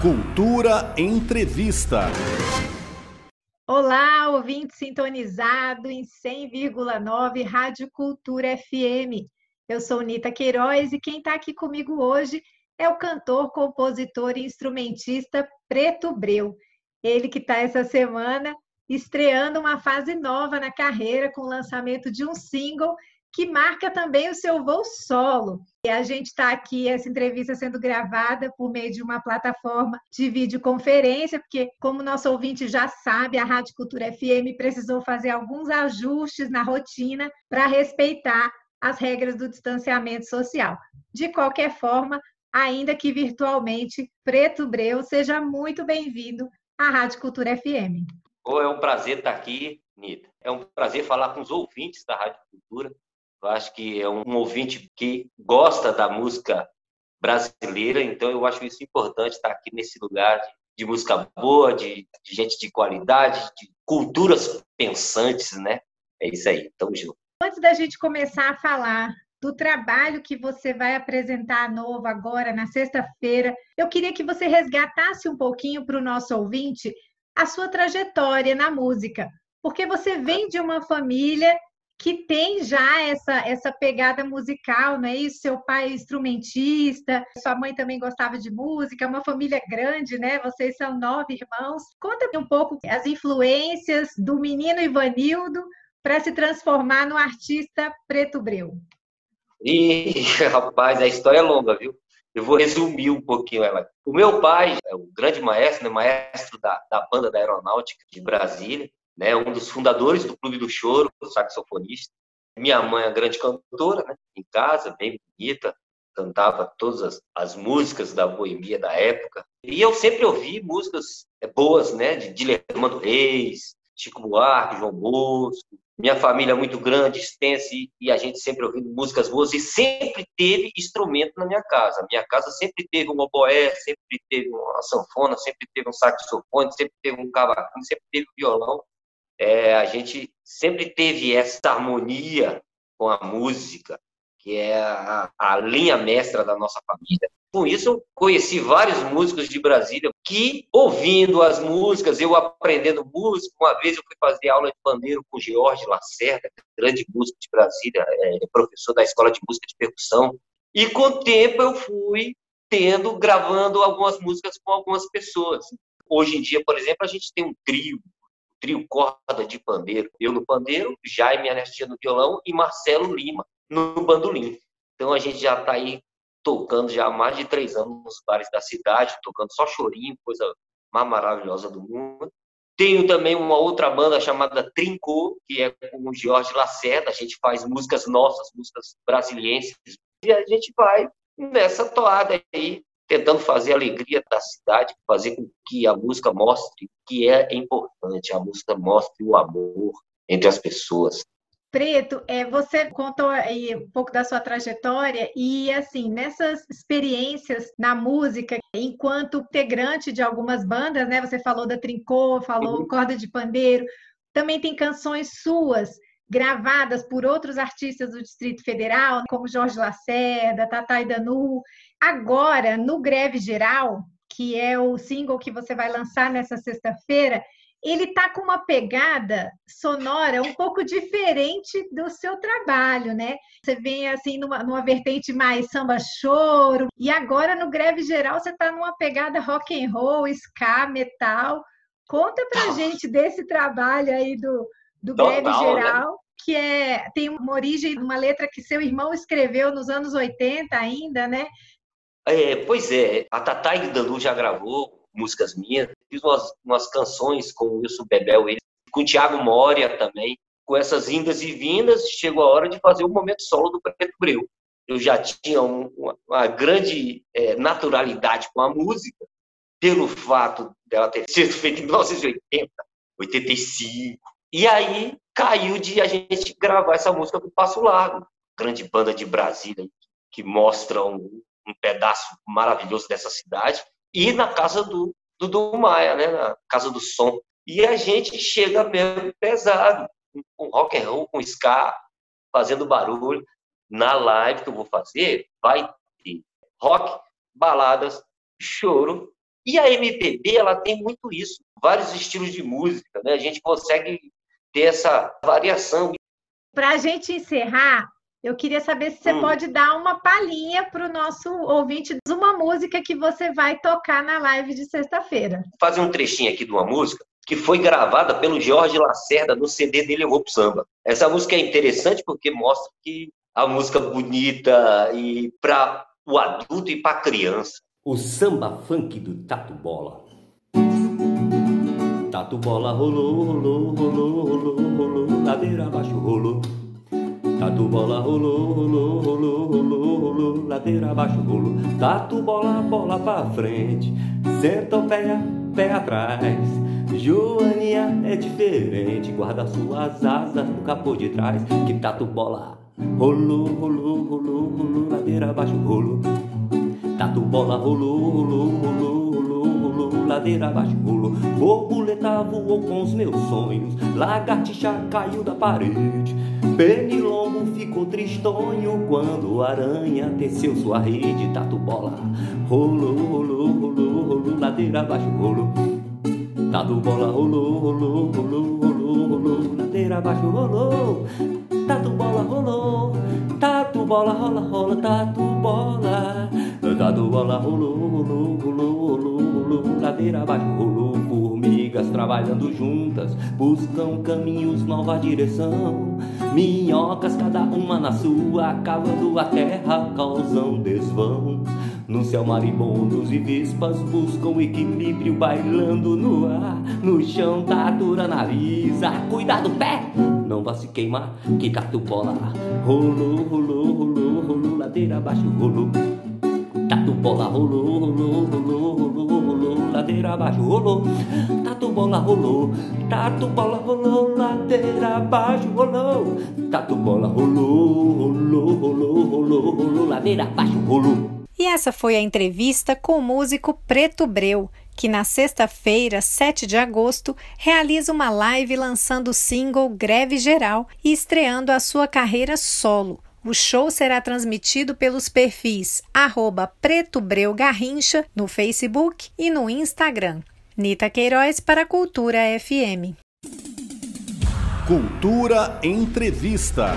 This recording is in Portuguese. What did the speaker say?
Cultura Entrevista. Olá, ouvinte sintonizado em 100,9 Rádio Cultura FM. Eu sou Nita Queiroz e quem está aqui comigo hoje é o cantor, compositor e instrumentista Preto Breu. Ele que está essa semana estreando uma fase nova na carreira com o lançamento de um single que marca também o seu voo solo. E a gente está aqui, essa entrevista sendo gravada por meio de uma plataforma de videoconferência, porque, como nosso ouvinte já sabe, a Rádio Cultura FM precisou fazer alguns ajustes na rotina para respeitar as regras do distanciamento social. De qualquer forma, ainda que virtualmente, Preto Breu, seja muito bem-vindo à Rádio Cultura FM. Oh, é um prazer estar aqui, Nita. É um prazer falar com os ouvintes da Rádio Cultura. Eu acho que é um ouvinte que gosta da música brasileira, então eu acho isso importante estar aqui nesse lugar de, música boa, de, de, gente de qualidade, de culturas pensantes, né? É isso aí, tamo junto. Antes da gente começar a falar do trabalho que você vai apresentar novo agora, na sexta-feira, eu queria que você resgatasse um pouquinho para o nosso ouvinte a sua trajetória na música, porque você vem de uma família que tem já essa, essa pegada musical, não é isso? Seu pai é instrumentista, sua mãe também gostava de música, é uma família grande, né? Vocês são nove irmãos. Conta um pouco as influências do menino Ivanildo para se transformar no artista Preto Breu. Ih, rapaz, a história é longa, viu? Eu vou resumir um pouquinho ela. O meu pai é o grande maestro, né, maestro da, da banda da aeronáutica de Brasília, né, um dos fundadores do Clube do Choro, saxofonista. Minha mãe é grande cantora, né, em casa, bem bonita, cantava todas as, as, músicas da boemia da época. E eu sempre ouvi músicas é, boas, né, de Dilermando Reis, Chico Buarque, João Bosco, minha família é muito grande, extensa, e a gente sempre ouvindo músicas boas, e sempre teve instrumento na minha casa. Minha casa sempre teve um oboé, sempre teve uma sanfona, sempre teve um saxofone, sempre teve um cavaquinho, sempre teve um violão. É, a gente sempre teve essa harmonia com a música, que é a, a linha mestra da nossa família. Com isso, eu conheci vários músicos de Brasília que, ouvindo as músicas, eu aprendendo música, uma vez eu fui fazer aula de pandeiro com George Lacerda, grande músico de Brasília, é, professor da Escola de Música de Percussão, e com o tempo eu fui tendo, gravando algumas músicas com algumas pessoas. Hoje em dia, por exemplo, a gente tem um trio, trio corda de pandeiro, eu no pandeiro, Jaime Anestia no violão e Marcelo Lima no bandolim. Então a gente já está aí tocando já há mais de três anos nos bares da cidade, tocando só chorinho, coisa mais maravilhosa do mundo. Tenho também uma outra banda chamada Trincô, que é com o Jorge Lacerda, a gente faz músicas nossas, músicas brasilienses, e a gente vai nessa toada aí, tentando fazer a alegria da cidade, fazer com que a música mostre que é importante, a música mostre o amor entre as pessoas. Preto, é, você contou aí um pouco da sua trajetória e, assim, nessas experiências na música, enquanto integrante de algumas bandas, né? Você falou da Trincô, falou uhum. Corda de Pandeiro, também tem canções suas gravadas por outros artistas do Distrito Federal, como Jorge Lacerda, Tata Danu. Agora, no Greve Geral, que é o single que você vai lançar nessa sexta-feira, ele tá com uma pegada sonora um pouco diferente do seu trabalho, né? Você vem assim numa, numa vertente mais samba choro e agora no greve geral você tá numa pegada rock and roll, ska, metal. Conta pra gente desse trabalho aí do, do Total, greve né? geral. Né? Que é, tem uma origem, uma letra que seu irmão escreveu nos anos 80 ainda, né? É, pois é, a Tatá e Danu já gravou músicas minhas. Fiz umas, umas canções com o Wilson Bebel, ele, com o Thiago Moria também. Com essas indas e vindas, chegou a hora de fazer o momento solo do Preto Breu. Eu já tinha um, uma, uma, grande é, naturalidade com a música, pelo fato dela ter sido feita em 1980, 85. E aí caiu de a gente gravar essa música com o Passo Largo, grande banda de Brasília, que mostra um, um pedaço maravilhoso dessa cidade e na casa do Dudu Maia, né, na casa do som. E a gente chega mesmo pesado, com rock and roll, com ska, fazendo barulho. Na live que eu vou fazer, vai ter rock, baladas, choro E a MPB, ela tem muito isso, vários estilos de música, né? A gente consegue ter essa variação. Para a gente encerrar, eu queria saber se você hum. pode dar uma palhinha para o nosso ouvinte de uma música que você vai tocar na live de sexta-feira. Fazer um trechinho aqui de uma música que foi gravada pelo Jorge Lacerda no CD dele Eu Vou Pro Samba. Essa música é interessante porque mostra que a música bonita e para o adulto e para a criança. O samba funk do Tatu Bola. Tatu Bola rolou, rolou, rolou, rolou, rolou, ladeira abaixo rolou. Tatu bola rolou, rolou, rolou, rolou, rolou, ladeira abaixo rolou. Tatu bola, bola pra frente, o pé, pé atrás. Joaninha é diferente, guarda suas asas no capô de trás. Que tatu bola rolou, rolou, rolou, rolou, ladeira abaixo rolou. Tatu bola rolou, rolou, rolou, ladeira abaixo rolou. Borboleta voou com os meus sonhos, lagartixa caiu da parede. Pernilongo ficou tristonho quando a aranha teceu sua rede. Tatu bola rolou, rolou, rolou, rolou, ladeira abaixo rolou. Tatu bola rolou, rolou, rolou, rolou, rolou, ladeira abaixo rolou. Tatu bola rolou, tatu bola rola, rola, tatu bola. Tatu bola rolou, rolou, rolou, rolou, rolou, ladeira abaixo rolou. Formigas trabalhando juntas, buscam caminhos, nova direção. Minhocas, cada uma na sua, cavando a terra, causam desvão. No céu, maribondos e vespas buscam equilíbrio, bailando no ar. No chão, tatura na brisa, cuidado, pé! Não vá se queimar, que tatu bola. Rolou, rolou, rolou, rolou, ladeira abaixo, rolou. Rolou, rolou, rolou, rolou, rolou, ladeira abaixo, rolou. Tatu bola rolou, tatu bola rolou, ladeira abaixo, rolou. Tatu bola rolou, rolou, rolou, rolou, rolou, ladeira abaixo, rolou. E essa foi a entrevista com o músico Preto Breu, que na sexta-feira, 7 de agosto, realiza uma live lançando o single Greve Geral e estreando a sua carreira solo. O show será transmitido pelos perfis arroba Preto Breu Garrincha no Facebook e no Instagram. Nita Queiroz para Cultura FM. Cultura Entrevista.